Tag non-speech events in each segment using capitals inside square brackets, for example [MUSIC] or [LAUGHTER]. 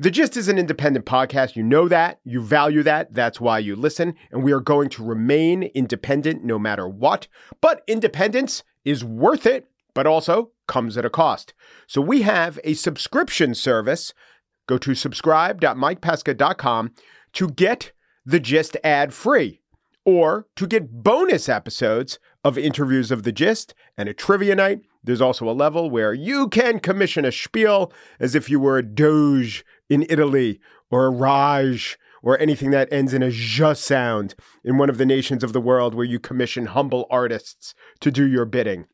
The Gist is an independent podcast. You know that. You value that. That's why you listen. And we are going to remain independent no matter what. But independence is worth it, but also comes at a cost. So we have a subscription service. Go to subscribe.mikepesca.com to get the Gist ad free or to get bonus episodes of interviews of the Gist and a trivia night. There's also a level where you can commission a spiel as if you were a doge in Italy or a Raj or anything that ends in a j sound in one of the nations of the world where you commission humble artists to do your bidding.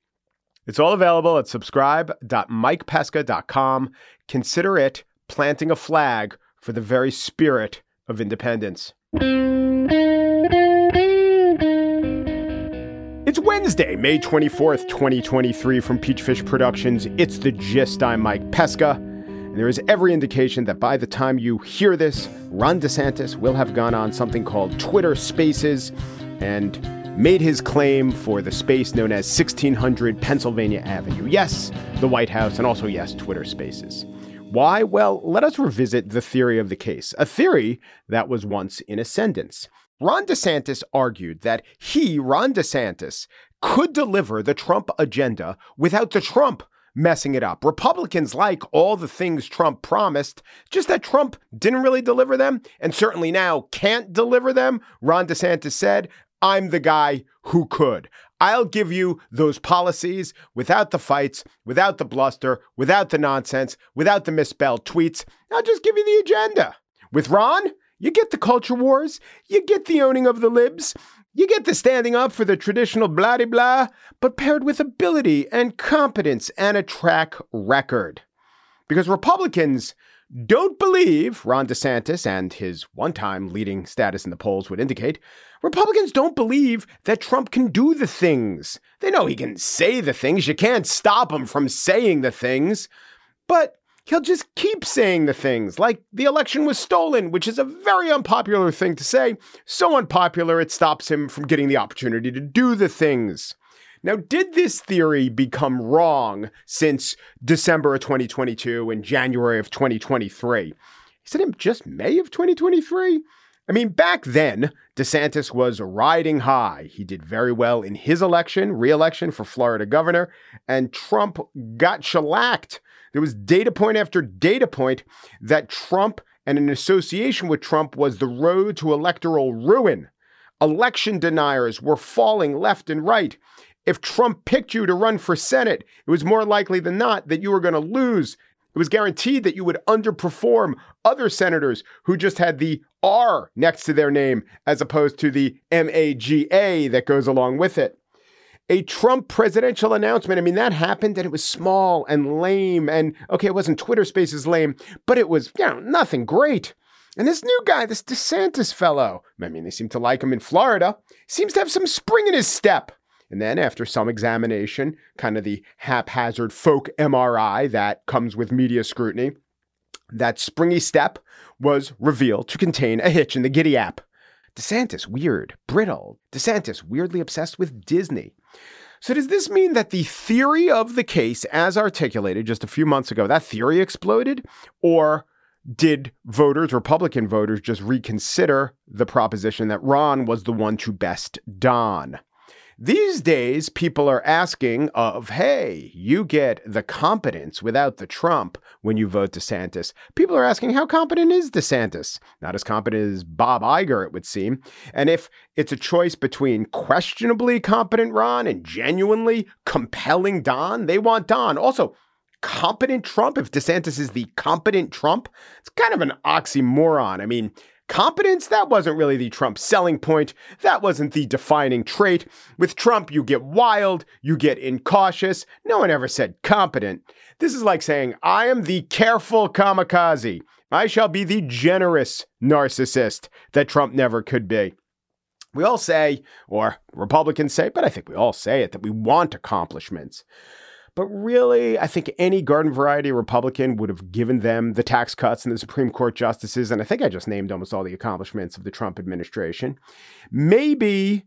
It's all available at subscribe.mikepesca.com. Consider it planting a flag for the very spirit of independence. It's Wednesday, May 24th, 2023, from Peachfish Productions. It's the gist. I'm Mike Pesca. And there is every indication that by the time you hear this, Ron DeSantis will have gone on something called Twitter Spaces and made his claim for the space known as 1600 Pennsylvania Avenue. Yes, the White House, and also, yes, Twitter Spaces. Why? Well, let us revisit the theory of the case, a theory that was once in ascendance. Ron DeSantis argued that he, Ron DeSantis, could deliver the Trump agenda without the Trump messing it up. Republicans like all the things Trump promised, just that Trump didn't really deliver them and certainly now can't deliver them. Ron DeSantis said, I'm the guy who could. I'll give you those policies without the fights, without the bluster, without the nonsense, without the misspelled tweets. I'll just give you the agenda. With Ron, you get the culture wars, you get the owning of the libs, you get the standing up for the traditional blah blah, but paired with ability and competence and a track record. Because Republicans don't believe, Ron DeSantis and his one time leading status in the polls would indicate, Republicans don't believe that Trump can do the things. They know he can say the things. You can't stop him from saying the things. But he'll just keep saying the things like the election was stolen, which is a very unpopular thing to say. So unpopular, it stops him from getting the opportunity to do the things. Now, did this theory become wrong since December of 2022 and January of 2023? Is it just May of 2023? I mean, back then, DeSantis was riding high. He did very well in his election, re-election for Florida governor, and Trump got shellacked there was data point after data point that Trump and an association with Trump was the road to electoral ruin. Election deniers were falling left and right. If Trump picked you to run for Senate, it was more likely than not that you were going to lose. It was guaranteed that you would underperform other senators who just had the R next to their name as opposed to the MAGA that goes along with it a Trump presidential announcement. I mean, that happened and it was small and lame. And okay, it wasn't Twitter Spaces lame, but it was, you know, nothing great. And this new guy, this DeSantis fellow, I mean, they seem to like him in Florida, seems to have some spring in his step. And then, after some examination, kind of the haphazard folk MRI that comes with media scrutiny, that springy step was revealed to contain a hitch in the Giddy app. DeSantis, weird, brittle. DeSantis, weirdly obsessed with Disney. So, does this mean that the theory of the case, as articulated just a few months ago, that theory exploded? Or did voters, Republican voters, just reconsider the proposition that Ron was the one to best Don? These days, people are asking of, hey, you get the competence without the Trump when you vote DeSantis. People are asking, how competent is DeSantis? Not as competent as Bob Iger, it would seem. And if it's a choice between questionably competent Ron and genuinely compelling Don, they want Don. Also, competent Trump, if DeSantis is the competent Trump, it's kind of an oxymoron. I mean, Competence, that wasn't really the Trump selling point. That wasn't the defining trait. With Trump, you get wild, you get incautious. No one ever said competent. This is like saying, I am the careful kamikaze. I shall be the generous narcissist that Trump never could be. We all say, or Republicans say, but I think we all say it, that we want accomplishments. But really, I think any garden variety Republican would have given them the tax cuts and the Supreme Court justices. And I think I just named almost all the accomplishments of the Trump administration. Maybe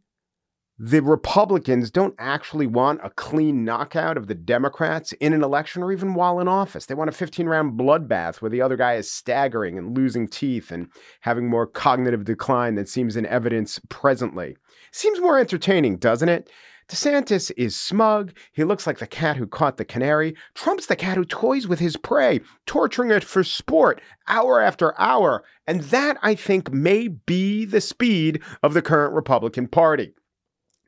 the Republicans don't actually want a clean knockout of the Democrats in an election or even while in office. They want a 15 round bloodbath where the other guy is staggering and losing teeth and having more cognitive decline than seems in evidence presently. Seems more entertaining, doesn't it? DeSantis is smug. He looks like the cat who caught the canary. Trump's the cat who toys with his prey, torturing it for sport hour after hour. And that, I think, may be the speed of the current Republican Party.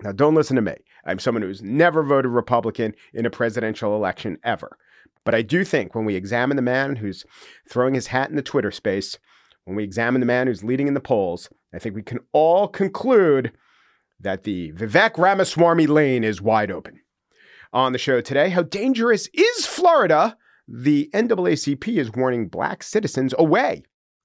Now, don't listen to me. I'm someone who's never voted Republican in a presidential election ever. But I do think when we examine the man who's throwing his hat in the Twitter space, when we examine the man who's leading in the polls, I think we can all conclude that the Vivek Ramaswamy lane is wide open. On the show today, how dangerous is Florida? The NAACP is warning black citizens away.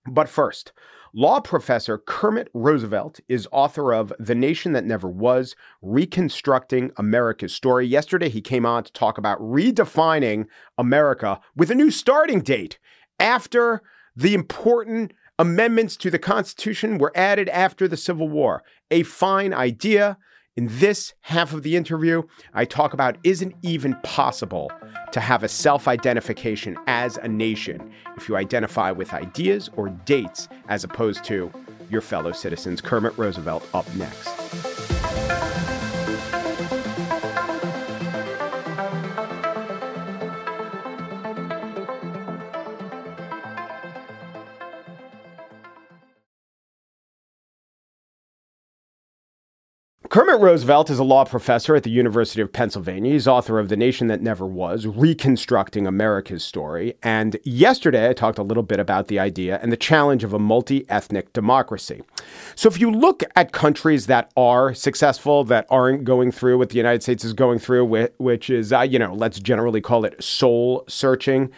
But first, law professor Kermit Roosevelt is author of The Nation That Never Was Reconstructing America's Story. Yesterday, he came on to talk about redefining America with a new starting date after the important Amendments to the Constitution were added after the Civil War. A fine idea. In this half of the interview, I talk about isn't even possible to have a self identification as a nation if you identify with ideas or dates as opposed to your fellow citizens. Kermit Roosevelt up next. Kermit Roosevelt is a law professor at the University of Pennsylvania. He's author of The Nation That Never Was, Reconstructing America's Story. And yesterday, I talked a little bit about the idea and the challenge of a multi ethnic democracy. So, if you look at countries that are successful, that aren't going through what the United States is going through, which is, uh, you know, let's generally call it soul searching,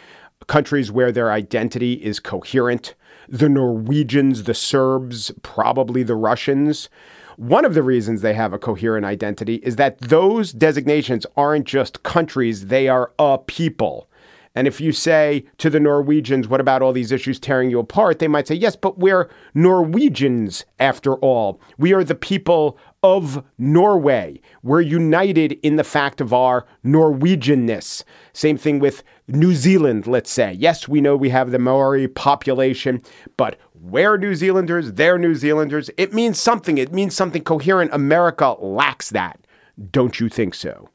countries where their identity is coherent, the Norwegians, the Serbs, probably the Russians one of the reasons they have a coherent identity is that those designations aren't just countries, they are a people. And if you say to the Norwegians, what about all these issues tearing you apart? They might say, yes, but we're Norwegians after all. We are the people of Norway. We're united in the fact of our Norwegianness. Same thing with New Zealand, let's say. Yes, we know we have the Maori population, but we're New Zealanders, they're New Zealanders. It means something. It means something coherent. America lacks that. Don't you think so?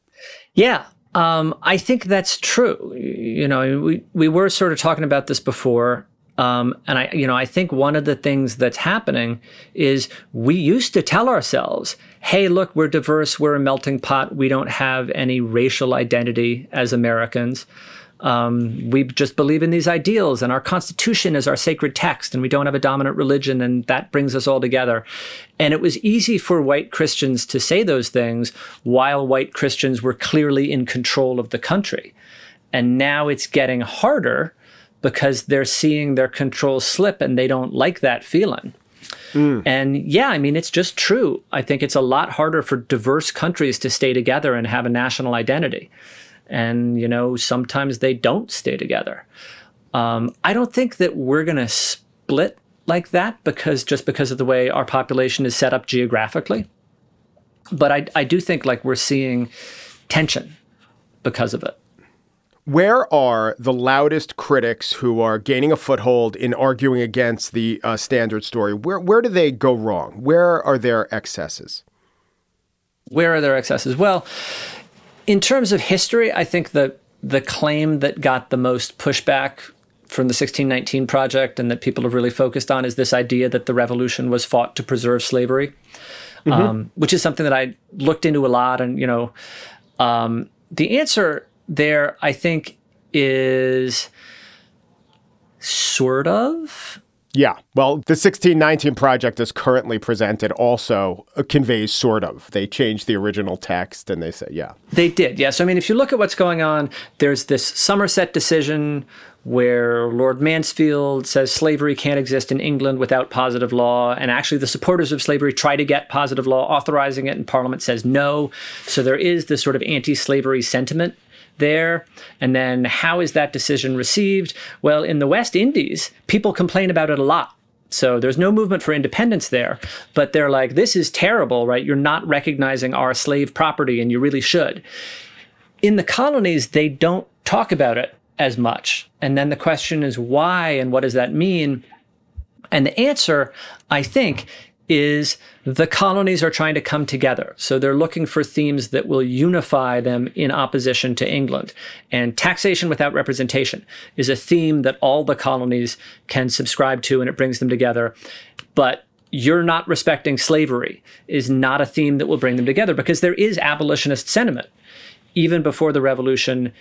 Yeah, um, I think that's true. You know, we, we were sort of talking about this before. Um, and I, you know, I think one of the things that's happening is we used to tell ourselves, "Hey, look, we're diverse, we're a melting pot. We don't have any racial identity as Americans. Um, we just believe in these ideals, and our Constitution is our sacred text, and we don't have a dominant religion, and that brings us all together." And it was easy for white Christians to say those things while white Christians were clearly in control of the country. And now it's getting harder because they're seeing their control slip and they don't like that feeling. Mm. And yeah, I mean, it's just true. I think it's a lot harder for diverse countries to stay together and have a national identity. And, you know, sometimes they don't stay together. Um, I don't think that we're going to split like that because just because of the way our population is set up geographically. But I, I do think like we're seeing tension because of it. Where are the loudest critics who are gaining a foothold in arguing against the uh, standard story? Where where do they go wrong? Where are their excesses? Where are their excesses? Well, in terms of history, I think the the claim that got the most pushback from the 1619 project and that people have really focused on is this idea that the revolution was fought to preserve slavery, mm-hmm. um, which is something that I looked into a lot. And you know, um, the answer there, I think, is sort of. Yeah. Well, the 1619 project is currently presented also uh, conveys sort of. They changed the original text and they say, yeah. They did. Yeah. So, I mean, if you look at what's going on, there's this Somerset decision where Lord Mansfield says slavery can't exist in England without positive law. And actually, the supporters of slavery try to get positive law authorizing it, and Parliament says no. So, there is this sort of anti slavery sentiment there. And then how is that decision received? Well, in the West Indies, people complain about it a lot. So there's no movement for independence there, but they're like, this is terrible, right? You're not recognizing our slave property and you really should. In the colonies, they don't talk about it as much. And then the question is why and what does that mean? And the answer, I think, is the colonies are trying to come together. So they're looking for themes that will unify them in opposition to England. And taxation without representation is a theme that all the colonies can subscribe to and it brings them together. But you're not respecting slavery is not a theme that will bring them together because there is abolitionist sentiment. Even before the revolution,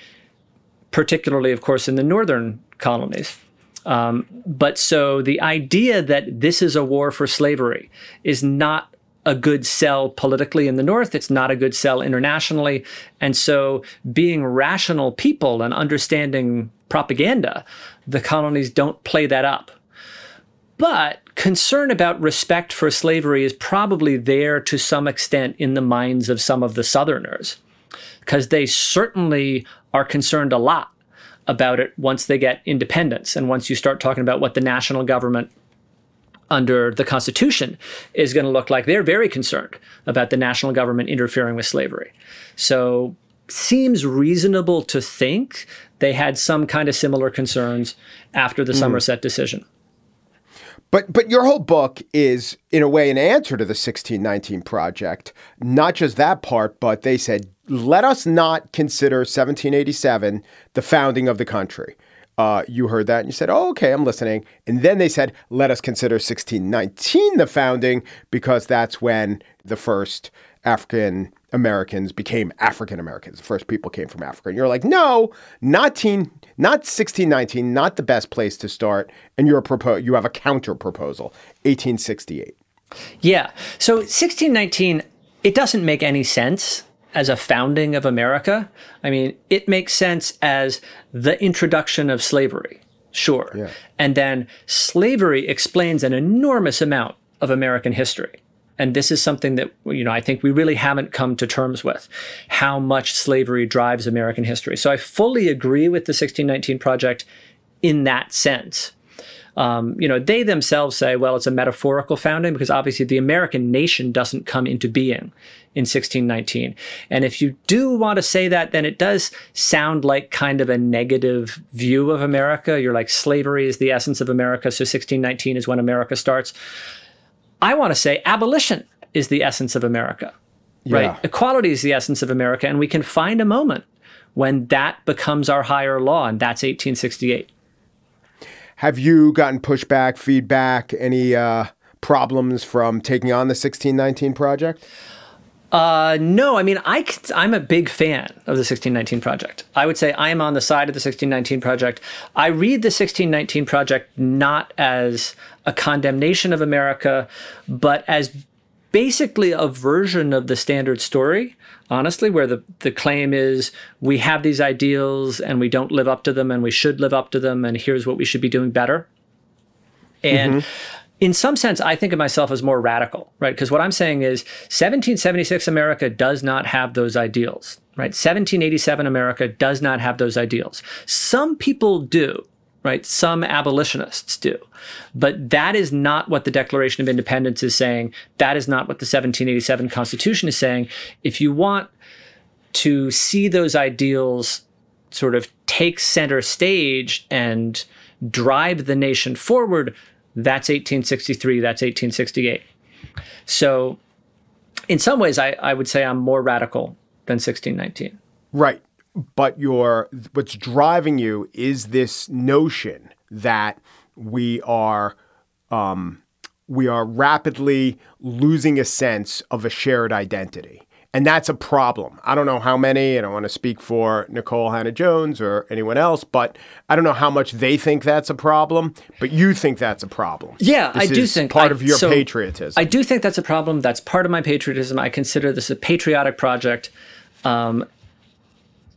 particularly, of course, in the northern colonies. Um, but so the idea that this is a war for slavery is not a good sell politically in the North. It's not a good sell internationally. And so, being rational people and understanding propaganda, the colonies don't play that up. But concern about respect for slavery is probably there to some extent in the minds of some of the Southerners, because they certainly are concerned a lot about it once they get independence and once you start talking about what the national government under the Constitution is going to look like. They're very concerned about the national government interfering with slavery. So, seems reasonable to think they had some kind of similar concerns after the mm. Somerset decision. But but your whole book is in a way an answer to the 1619 project. Not just that part, but they said let us not consider 1787 the founding of the country. Uh, you heard that and you said, oh, okay, I'm listening. And then they said, let us consider 1619 the founding because that's when the first African Americans became African Americans. The first people came from Africa. And you're like, no, not, teen, not 1619, not the best place to start. And you're a propo- you have a counter proposal, 1868. Yeah. So 1619, it doesn't make any sense as a founding of America. I mean, it makes sense as the introduction of slavery, sure. Yeah. And then slavery explains an enormous amount of American history. And this is something that, you know, I think we really haven't come to terms with how much slavery drives American history. So I fully agree with the 1619 Project in that sense. Um, you know, they themselves say, well, it's a metaphorical founding because obviously the American nation doesn't come into being in 1619. And if you do want to say that, then it does sound like kind of a negative view of America. You're like, slavery is the essence of America, so 1619 is when America starts. I want to say abolition is the essence of America, yeah. right? Equality is the essence of America, and we can find a moment when that becomes our higher law, and that's 1868. Have you gotten pushback, feedback, any uh, problems from taking on the 1619 project? Uh, no, I mean, I, I'm a big fan of the 1619 Project. I would say I am on the side of the 1619 Project. I read the 1619 Project not as a condemnation of America, but as basically a version of the standard story, honestly, where the, the claim is we have these ideals and we don't live up to them and we should live up to them, and here's what we should be doing better. And mm-hmm in some sense, I think of myself as more radical, right? Because what I'm saying is 1776 America does not have those ideals, right? 1787 America does not have those ideals. Some people do, right? Some abolitionists do. But that is not what the Declaration of Independence is saying. That is not what the 1787 Constitution is saying. If you want to see those ideals sort of take center stage and drive the nation forward, that's 1863, that's 1868. So, in some ways, I, I would say I'm more radical than 1619. Right. But your what's driving you is this notion that we are um, we are rapidly losing a sense of a shared identity. And that's a problem. I don't know how many, I don't want to speak for Nikole Hannah Jones or anyone else, but I don't know how much they think that's a problem, but you think that's a problem. Yeah, this I do think part I, of your so patriotism. I do think that's a problem. That's part of my patriotism. I consider this a patriotic project. Um,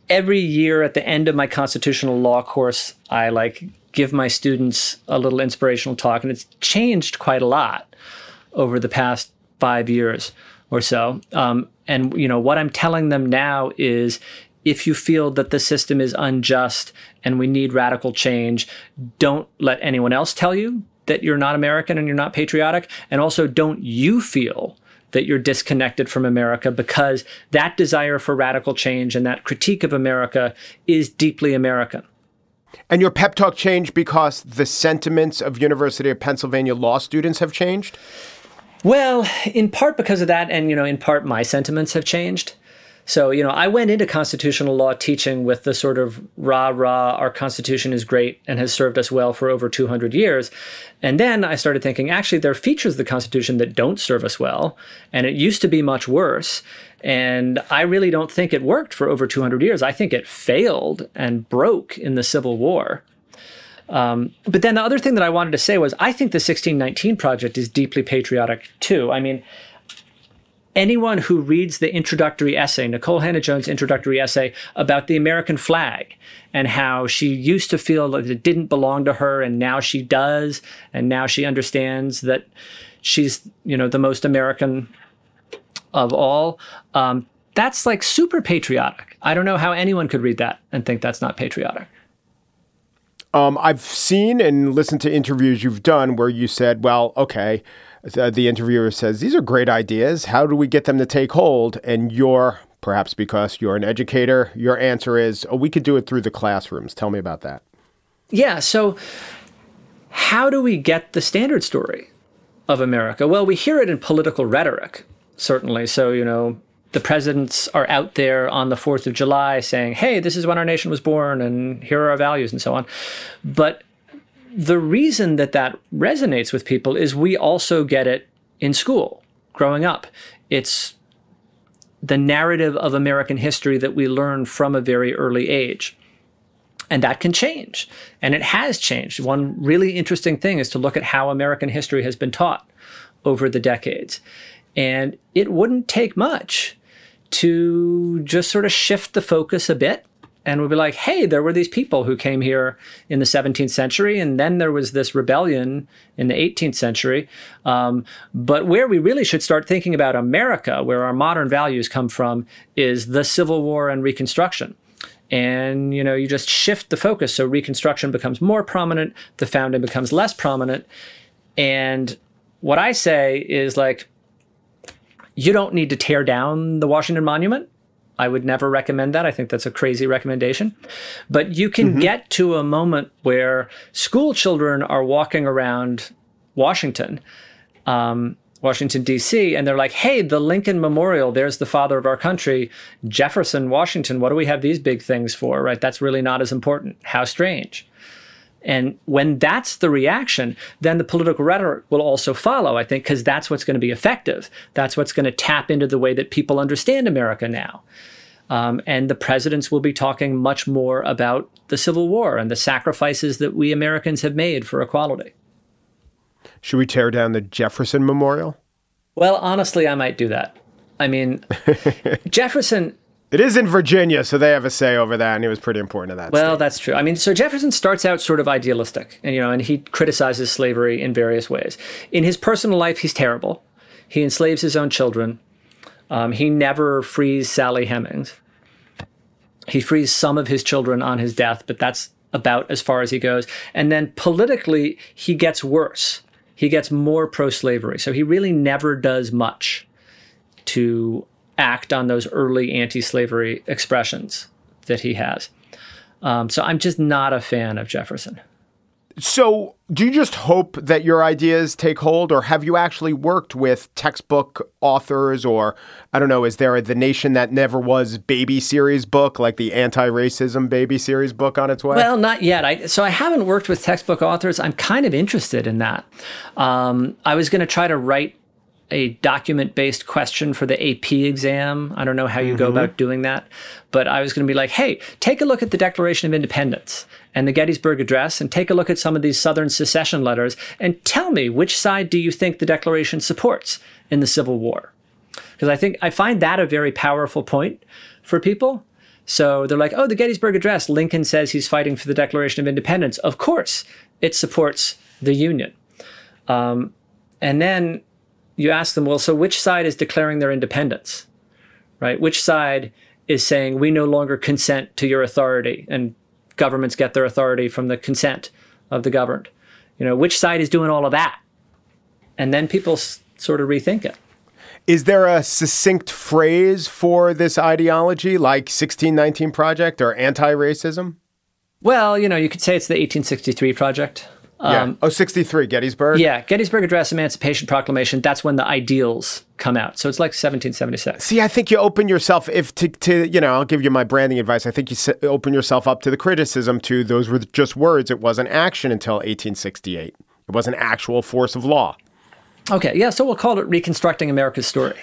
every year at the end of my constitutional law course, I like give my students a little inspirational talk, and it's changed quite a lot over the past five years or so. Um, and you know what I'm telling them now is if you feel that the system is unjust and we need radical change, don't let anyone else tell you that you're not American and you're not patriotic? And also, don't you feel that you're disconnected from America because that desire for radical change and that critique of America is deeply American? And your pep talk changed because the sentiments of University of Pennsylvania law students have changed? Well, in part because of that, and you know, in part my sentiments have changed. So, you know, I went into constitutional law teaching with the sort of rah rah, our Constitution is great and has served us well for over 200 years. And then I started thinking, actually, there are features of the Constitution that don't serve us well. And it used to be much worse. And I really don't think it worked for over 200 years. I think it failed and broke in the Civil War. Um, but then the other thing that I wanted to say was I think the 1619 project is deeply patriotic too. I mean, anyone who reads the introductory essay, Nikole Hannah-Jones' introductory essay about the American flag and how she used to feel that it didn't belong to her and now she does, and now she understands that she's, you know, the most American of all. Um, that's like super patriotic. I don't know how anyone could read that and think that's not patriotic. Um, I've seen and listened to interviews you've done where you said, well, okay, the interviewer says, These are great ideas. How do we get them to take hold? And your, perhaps because you're an educator, your answer is, Oh, we could do it through the classrooms. Tell me about that. Yeah. So, how do we get the standard story of America? Well, we hear it in political rhetoric, certainly. So, you know, the presidents are out there on the 4th of July saying, hey, this is when our nation was born and here are our values and so on. But the reason that that resonates with people is we also get it in school growing up. It's the narrative of American history that we learn from a very early age. And that can change. And it has changed. One really interesting thing is to look at how American history has been taught over the decades. And it wouldn't take much to just sort of shift the focus a bit and we'd be like, hey, there were these people who came here in the 17th century, and then there was this rebellion in the 18th century. Um, but where we really should start thinking about America, where our modern values come from, is the Civil War and Reconstruction. And you know, you just shift the focus so Reconstruction becomes more prominent, the founding becomes less prominent. And what I say is like, you don't need to tear down the Washington Monument I would never recommend that. I think that's a crazy recommendation. But you can mm-hmm. get to a moment where school children are walking around Washington, um, Washington, D.C., and they're like, hey, the Lincoln Memorial, there's the father of our country, Jefferson, Washington. What do we have these big things for, right? That's really not as important. How strange. And when that's the reaction, then the political rhetoric will also follow, I think, because that's what's going to be effective. That's what's going to tap into the way that people understand America now. Um, and the presidents will be talking much more about the Civil War and the sacrifices that we Americans have made for equality. Should we tear down the Jefferson Memorial? Well, honestly, I might do that. I mean, [LAUGHS] Jefferson it is in Virginia, so they have a say over that, and it was pretty important to that. Well, state. that's true. I mean, so Jefferson starts out sort of idealistic, and you know, and he criticizes slavery in various ways. In his personal life, he's terrible. He enslaves his own children. Um, he never frees Sally Hemings. He frees some of his children on his death, but that's about as far as he goes. And then politically, he gets worse. He gets more pro slavery. So he really never does much to act on those early anti slavery expressions that he has. Um, so I'm just not a fan of Jefferson. So, do you just hope that your ideas take hold, or have you actually worked with textbook authors, or I don't know, is there a The Nation That Never Was baby series book, like the anti racism baby series book on its way? Well, not yet. I, so, I haven't worked with textbook authors. I'm kind of interested in that. Um, I was going to try to write a document based question for the AP exam. I don't know how you mm-hmm. go about doing that, but I was going to be like, hey, take a look at the Declaration of Independence and the Gettysburg Address and take a look at some of these Southern secession letters and tell me which side do you think the Declaration supports in the Civil War? Because I think I find that a very powerful point for people. So they're like, oh, the Gettysburg Address, Lincoln says he's fighting for the Declaration of Independence. Of course, it supports the Union. Um, and then you ask them, well, so which side is declaring their independence, right? Which side is saying we no longer consent to your authority and governments get their authority from the consent of the governed? You know, which side is doing all of that? And then people s- sort of rethink it. Is there a succinct phrase for this ideology, like 1619 Project or anti racism? Well, you know, you could say it's the 1863 project. Yeah. Um, oh, 63, Gettysburg? Yeah, Gettysburg Address, Emancipation Proclamation, that's when the ideals come out. So it's like 1776. See, I think you open yourself if to, to you know, I'll give you my branding advice. I think you s- open yourself up to the criticism to those were just words. It wasn't action until 1868. It was an actual force of law. Okay, yeah, so we'll call it Reconstructing America's Story.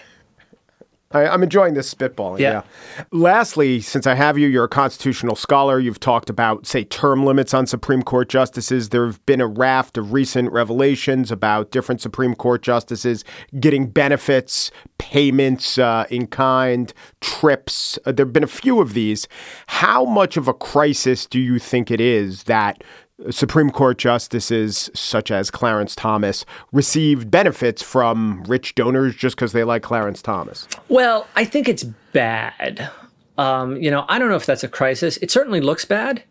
I, I'm enjoying this spitballing. Yeah. Yeah. Lastly, since I have you, you're a constitutional scholar. You've talked about, say, term limits on Supreme Court justices. There have been a raft of recent revelations about different Supreme Court justices getting benefits, payments uh, in kind, trips. Uh, there have been a few of these. How much of a crisis do you think it is that Supreme Court justices such as Clarence Thomas received benefits from rich donors just because they like Clarence Thomas? Well, I think it's bad. Um, you know, I don't know if that's a crisis. It certainly looks bad.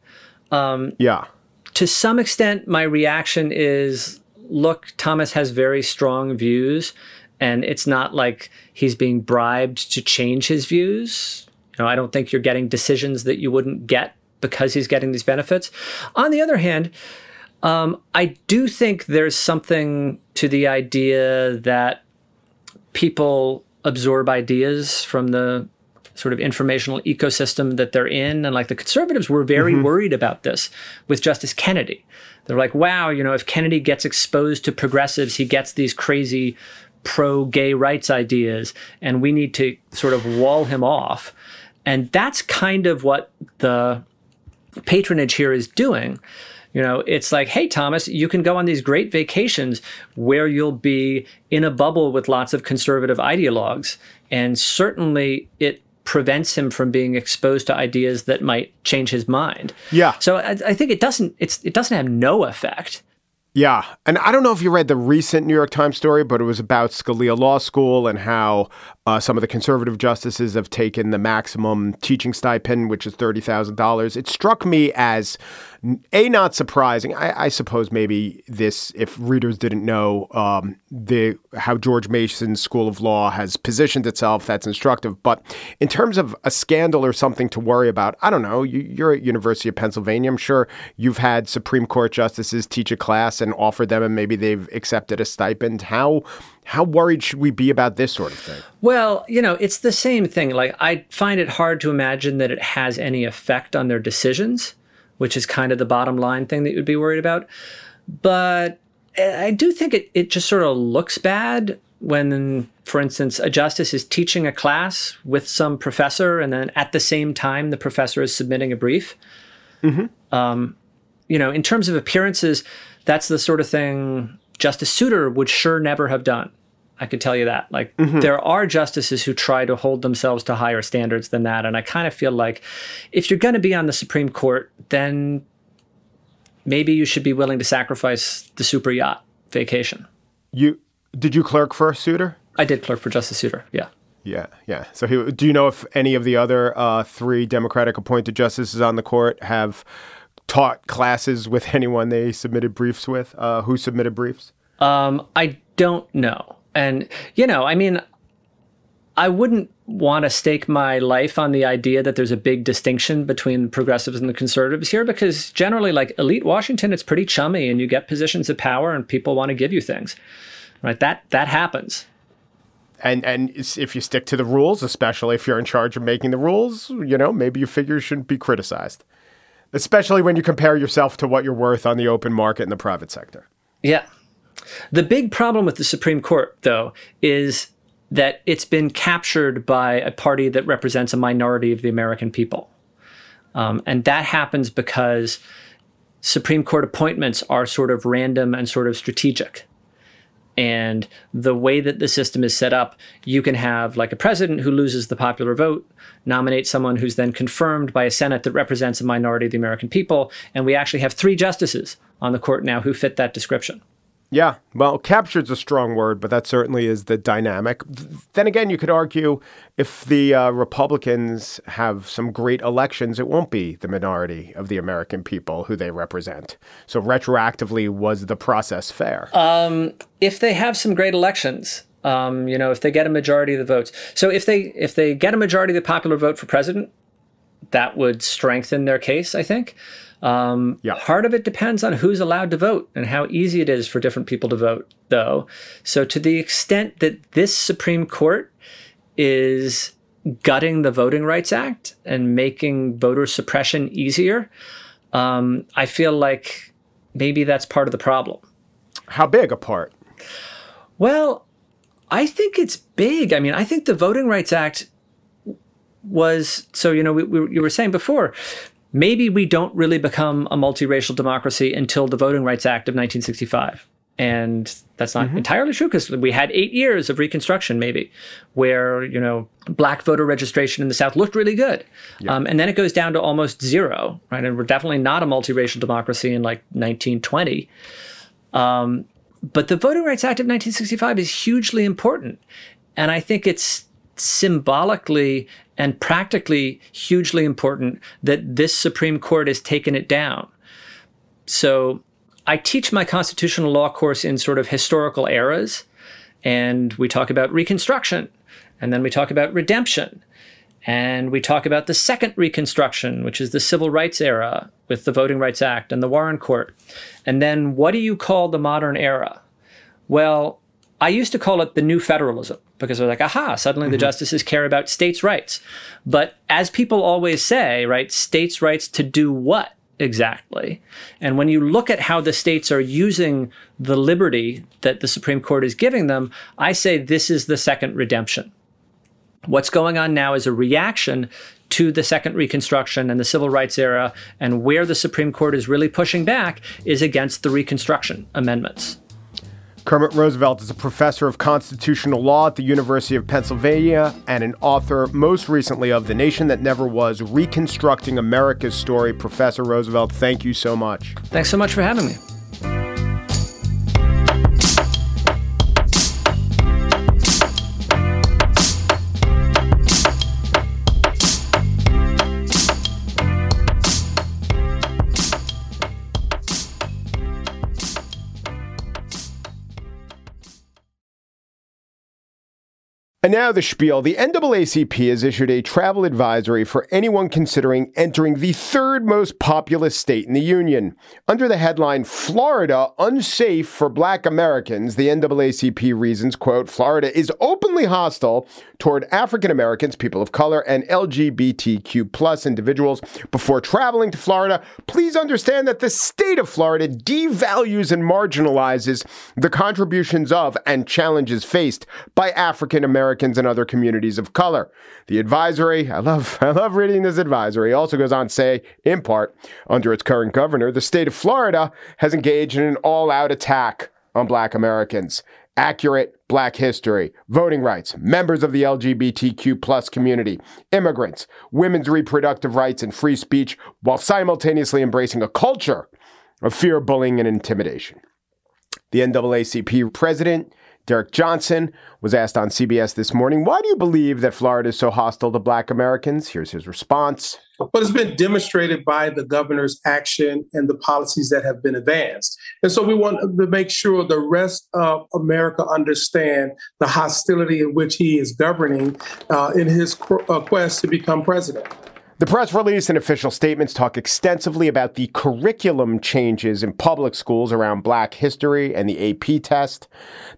Yeah. To some extent, my reaction is look, Thomas has very strong views, and it's not like he's being bribed to change his views. You know, I don't think you're getting decisions that you wouldn't get because he's getting these benefits. On the other hand, um, I do think there's something to the idea that people absorb ideas from the sort of informational ecosystem that they're in. And like the conservatives were very worried about this with Justice Kennedy. They're like, wow, you know, if Kennedy gets exposed to progressives, he gets these crazy pro gay rights ideas, and we need to sort of wall him off. And that's kind of what the patronage here is doing. You know, it's like, hey, Thomas, you can go on these great vacations where you'll be in a bubble with lots of conservative ideologues. And certainly it prevents him from being exposed to ideas that might change his mind. Yeah. So I, I think it doesn't it's it doesn't have no effect. Yeah. And I don't know if you read the recent New York Times story, but it was about Scalia Law School and how uh, some of the conservative justices have taken the maximum teaching stipend, which is $30,000. It struck me as a not surprising. I, I, suppose maybe this, if readers didn't know um, the how George Mason's School of Law has positioned itself, that's instructive. But in terms of a scandal or something to worry about, I don't know. You, you're at University of Pennsylvania. I'm sure you've had Supreme Court justices teach a class and offered them, and maybe they've accepted a stipend. How how worried should we be about this sort of thing? Well, you know, it's the same thing. Like I find it hard to imagine that it has any effect on their decisions which is kind of the bottom line thing that you'd be worried about. But I do think it, it just sort of looks bad when, for instance, a justice is teaching a class with some professor, and then at the same time, the professor is submitting a brief. Mm-hmm. Um, you know, in terms of appearances, that's the sort of thing Justice Souter would sure never have done. I could tell you that. Like, mm-hmm. there are justices who try to hold themselves to higher standards than that. And I kind of feel like if you're going to be on the Supreme Court, then maybe you should be willing to sacrifice the super yacht vacation. You did you clerk for Souter? I did clerk for Justice Souter. Yeah. Yeah, yeah. So, he, do you know if any of the other uh, three Democratic appointed justices on the court have taught classes with [LAUGHS] anyone they submitted briefs with? Uh, who submitted briefs? Um, I don't know. And, you know, I mean, I wouldn't want to stake my life on the idea that there's a big distinction between progressives and the conservatives here because generally, like elite Washington, it's pretty chummy and you get positions of power and people want to give you things. Right? That that happens. And and if you stick to the rules, especially if you're in charge of making the rules, you know, maybe your figures shouldn't be criticized. Especially when you compare yourself to what you're worth on the open market in the private sector. Yeah. The big problem with the Supreme Court, though, is that it's been captured by a party that represents a minority of the American people. Um, and that happens because Supreme Court appointments are sort of random and sort of strategic. And the way that the system is set up, you can have like a president who loses the popular vote, nominate someone who's then confirmed by a Senate that represents a minority of the American people. And we actually have three justices on the court now who fit that description. Yeah, well, captured's a strong word, but that certainly is the dynamic. Then again, you could argue if the uh, Republicans have some great elections, it won't be the minority of the American people who they represent. So, retroactively, was the process fair? Um, if they have some great elections, um, you know, if they get a majority of the votes. So, if they if they get a majority of the popular vote for president, that would strengthen their case, I think. Um, yeah. Part of it depends on who's allowed to vote and how easy it is for different people to vote, though. So, to the extent that this Supreme Court is gutting the Voting Rights Act and making voter suppression easier, um, I feel like maybe that's part of the problem. How big a part? Well, I think it's big. I mean, I think the Voting Rights Act was so you know we, we, you were saying before maybe we don't really become a multiracial democracy until the Voting Rights Act of 1965. And that's not mm-hmm. entirely true because we had eight years of Reconstruction, maybe, where you know black voter registration in the South looked really good, yeah. um, and then it goes down to almost zero, right? And we're definitely not a multiracial democracy in like 1920. Um, but the Voting Rights Act of 1965 is hugely important, and I think it's symbolically and practically hugely important that this Supreme Court has taken it down. So I teach my constitutional law course in sort of historical eras, and we talk about Reconstruction, and then we talk about redemption, and we talk about the second Reconstruction, which is the Civil Rights era with the Voting Rights Act and the Warren Court. And then what do you call the modern era? Well, I used to call it the new federalism because they're like, aha, suddenly mm-hmm. the justices care about states' rights. But as people always say, right, states' rights to do what exactly? And when you look at how the states are using the liberty that the Supreme Court is giving them, I say this is the second redemption. What's going on now is a reaction to the second Reconstruction and the Civil Rights era, and where the Supreme Court is really pushing back is against the Reconstruction amendments. Kermit Roosevelt is a professor of constitutional law at the University of Pennsylvania and an author, most recently, of The Nation That Never Was Reconstructing America's Story. Professor Roosevelt, thank you so much. Thanks so much for having me. And now the spiel. The NAACP has issued a travel advisory for anyone considering entering the third most populous state in the Union. Under the headline, Florida Unsafe for Black Americans, the NAACP reasons, quote, Florida is openly hostile toward African Americans, people of color, and LGBTQ plus individuals. Before traveling to Florida, please understand that the state of Florida devalues and marginalizes the contributions of and challenges faced by African Americans Americans and other communities of color. The advisory, I love, [LAUGHS] I love reading this advisory, also goes on to say, in part, under its current governor, the state of Florida has engaged in an all out attack on black Americans. Accurate black history, voting rights, members of the LGBTQ plus community, immigrants, women's reproductive rights, and free speech, while simultaneously embracing a culture of fear, bullying, and intimidation. The NAACP president Derrick Johnson was asked on CBS this morning, why do you believe that Florida is so hostile to black Americans? Here's his response. Well, it's been demonstrated by the governor's action and the policies that have been advanced. And so we want to make sure the rest of America understand the hostility in which he is governing uh, in his uh, quest to become president. The press release and official statements talk extensively about the curriculum changes in public schools around black history and the AP test,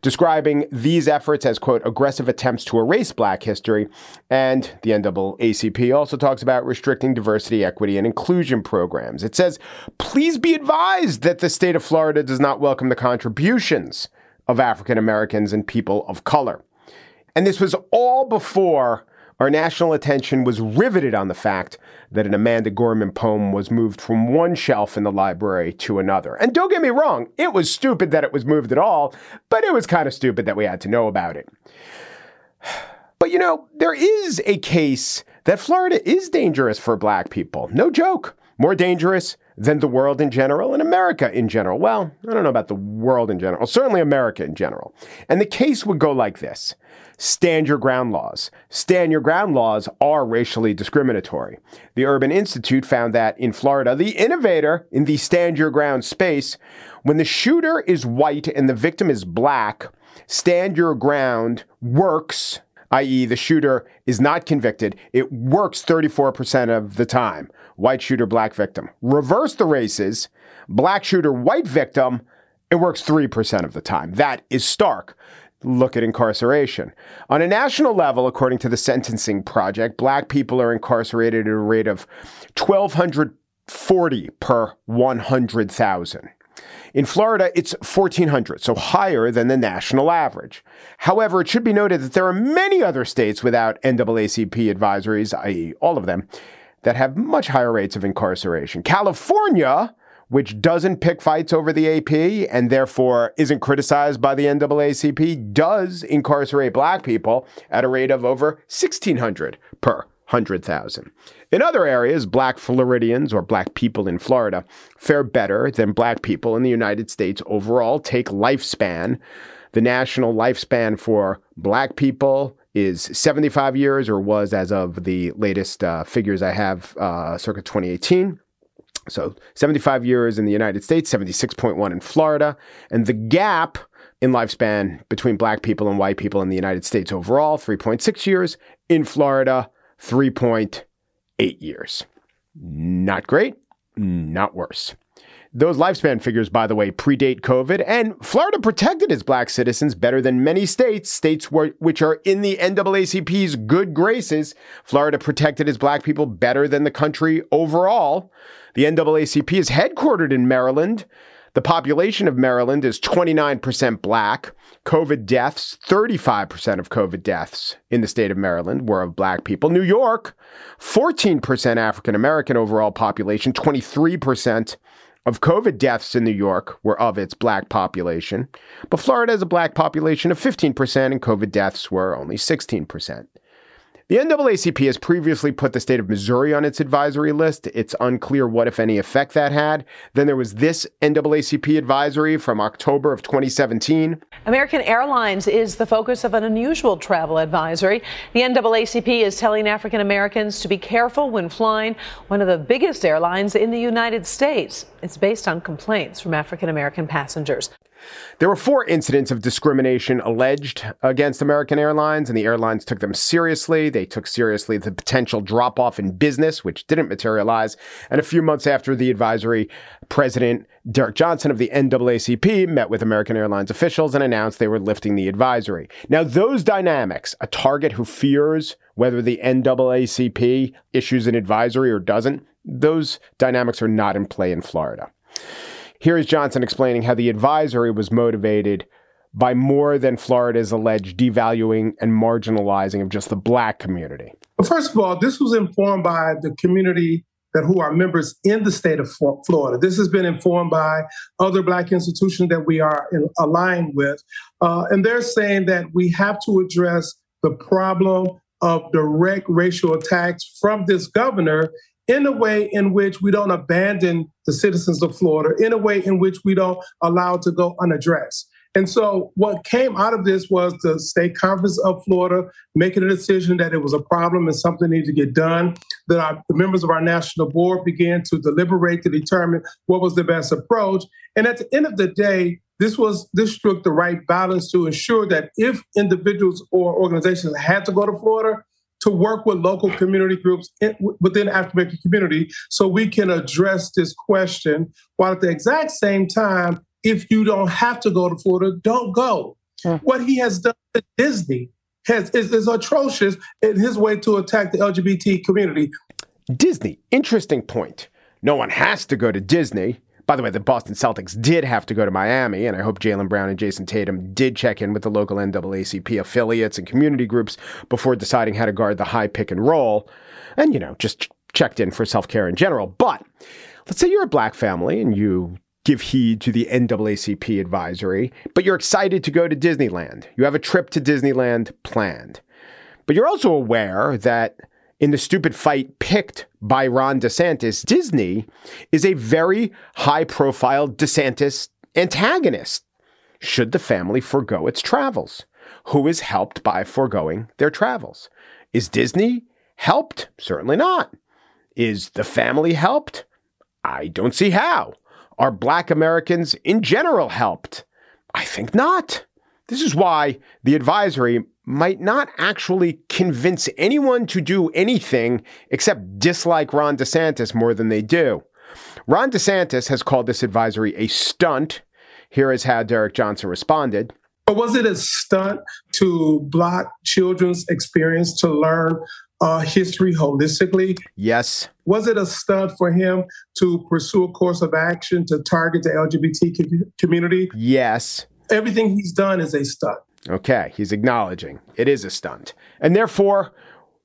describing these efforts as, quote, aggressive attempts to erase black history. And the NAACP also talks about restricting diversity, equity, and inclusion programs. It says, please be advised that the state of Florida does not welcome the contributions of African Americans and people of color. And this was all before our national attention was riveted on the fact that an Amanda Gorman poem was moved from one shelf in the library to another. And don't get me wrong, it was stupid that it was moved at all, but it was kind of stupid that we had to know about it. [SIGHS] But you know, there is a case that Florida is dangerous for black people. No joke. More dangerous than the world in general and America in general. Well, I don't know about the world in general, certainly America in general. And the case would go like this stand your ground laws. Stand your ground laws are racially discriminatory. The Urban Institute found that in Florida, the innovator in the stand your ground space, when the shooter is white and the victim is black, stand your ground works, i.e., the shooter is not convicted. It works 34% of the time. White shooter, black victim. Reverse the races, black shooter, white victim, it works 3% of the time. That is stark look at incarceration. On a national level, according to the Sentencing Project, black people are incarcerated at a rate of 1,240 per 100,000. In Florida, it's 1,400, so higher than the national average. However, it should be noted that there are many other states without NAACP advisories, i.e., all of them, that have much higher rates of incarceration. California which doesn't pick fights over the AP and therefore isn't criticized by the NAACP, does incarcerate black people at a rate of over 1,600 per 100,000. In other areas, black Floridians or black people in Florida fare better than black people in the United States overall. Take lifespan. The national lifespan for black people is 75 years, or was as of the latest uh, figures I have, uh, circa 2018. So 75 years in the United States, 76.1 in Florida. And the gap in lifespan between black people and white people in the United States overall, 3.6 years. In Florida, 3.8 years. Not great, not worse. Those lifespan figures, by the way, predate COVID, and Florida protected its black citizens better than many states, states which are in the NAACP's good graces. Florida protected its black people better than the country overall. The NAACP is headquartered in Maryland. The population of Maryland is 29% black. COVID deaths, 35% of COVID deaths in the state of Maryland were of black people. New York, 14% African American overall population, 23% of COVID deaths in New York were of its black population. But Florida has a black population of 15%, and COVID deaths were only 16%. The NAACP has previously put the state of Missouri on its advisory list. It's unclear what, if any, effect that had. Then there was this NAACP advisory from October of 2017. American Airlines is the focus of an unusual travel advisory. The NAACP is telling African Americans to be careful when flying one of the biggest airlines in the United States. It's based on complaints from African American passengers. There were four incidents of discrimination alleged against American Airlines, and the airlines took them seriously. They took seriously the potential drop off in business, which didn't materialize. And a few months after the advisory, President Derrick Johnson of the NAACP met with American Airlines officials and announced they were lifting the advisory. Now, those dynamics, a target who fears whether the NAACP issues an advisory or doesn't, those dynamics are not in play in Florida. Here is Johnson explaining how the advisory was motivated by more than Florida's alleged devaluing and marginalizing of just the black community. Well, first of all, this was informed by the community that who are members in the state of Florida. This has been informed by other black institutions that we are in, aligned with. Uh, and they're saying that we have to address the problem of direct racial attacks from this governor in a way in which we don't abandon the citizens of Florida, in a way in which we don't allow it to go unaddressed. And so, what came out of this was the state conference of Florida making a decision that it was a problem and something needed to get done. That our, the members of our national board began to deliberate to determine what was the best approach. And at the end of the day, this was this struck the right balance to ensure that if individuals or organizations had to go to Florida, to work with local community groups in, within the African American community so we can address this question while at the exact same time, if you don't have to go to Florida, don't go. Hmm. What he has done to Disney has, is, is atrocious in his way to attack the LGBT community. Disney, interesting point. No one has to go to Disney. By the way, the Boston Celtics did have to go to Miami, and I hope Jaylen Brown and Jayson Tatum did check in with the local NAACP affiliates and community groups before deciding how to guard the high pick and roll, and, you know, just checked in for self care in general. But let's say you're a black family and you give heed to the NAACP advisory, but you're excited to go to Disneyland. You have a trip to Disneyland planned. But you're also aware that in the stupid fight picked by Ron DeSantis, Disney is a very high profile DeSantis antagonist. Should the family forego its travels? Who is helped by foregoing their travels? Is Disney helped? Certainly not. Is the family helped? I don't see how. Are black Americans in general helped? I think not. This is why the advisory might not actually convince anyone to do anything except dislike Ron DeSantis more than they do. Ron DeSantis has called this advisory a stunt. Here is how Derrick Johnson responded. But was it a stunt to block children's experience to learn uh, history holistically? Yes. Was it a stunt for him to pursue a course of action to target the LGBT community? Yes. Everything he's done is a stunt. Okay, he's acknowledging it is a stunt. And therefore,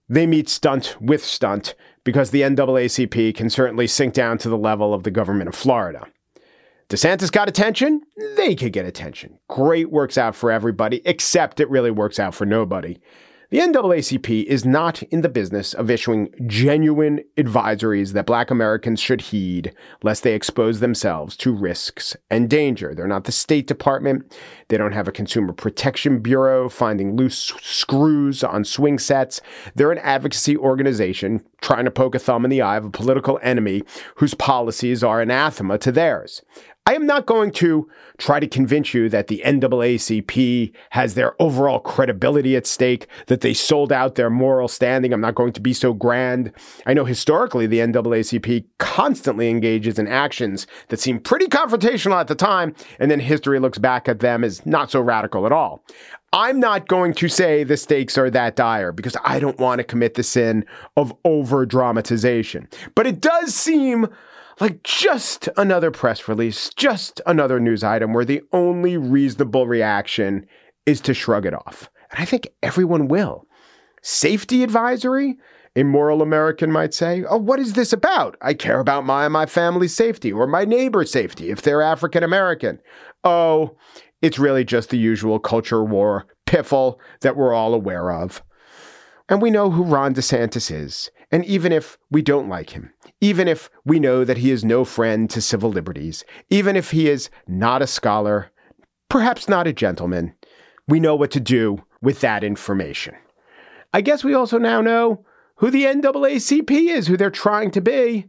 they meet stunt with stunt because the NAACP can certainly sink down to the level of the government of Florida. DeSantis got attention, they could get attention. Great works out for everybody, except it really works out for nobody. The NAACP is not in the business of issuing genuine advisories that black Americans should heed lest they expose themselves to risks and danger. They're not the State Department. They don't have a Consumer Protection Bureau finding loose screws on swing sets. They're an advocacy organization trying to poke a thumb in the eye of a political enemy whose policies are anathema to theirs. I am not going to try to convince you that the NAACP has their overall credibility at stake, that they sold out their moral standing. I'm not going to be so grand. I know historically the NAACP constantly engages in actions that seem pretty confrontational at the time, and then history looks back at them as not so radical at all. I'm not going to say the stakes are that dire because I don't want to commit the sin of over dramatization. But it does seem like just another press release, just another news item where the only reasonable reaction is to shrug it off. And I think everyone will. Safety advisory? A moral American might say, Oh, what is this about? I care about my my family's safety or my neighbor's safety if they're African American. Oh, it's really just the usual culture war piffle that we're all aware of. And we know who Ron DeSantis is. And even if we don't like him, even if we know that he is no friend to civil liberties, even if he is not a scholar, perhaps not a gentleman, we know what to do with that information. I guess we also now know who the NAACP is, who they're trying to be.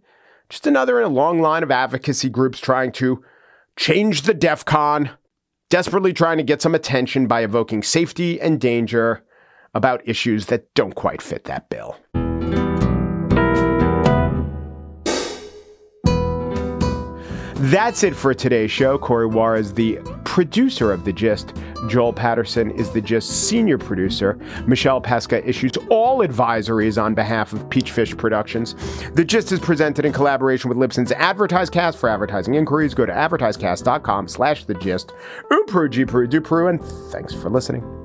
Just another in a long line of advocacy groups trying to change the DEF CON, desperately trying to get some attention by evoking safety and danger about issues that don't quite fit that bill. That's it for today's show. Corey Wara is the producer of The Gist. Joel Patterson is The Gist senior producer. Michelle Pesca issues all advisories on behalf of Peachfish Productions. The Gist is presented in collaboration with Libsyn's AdvertiseCast. For advertising inquiries, go to advertisecast.com slash The Gist. G Peru, and thanks for listening.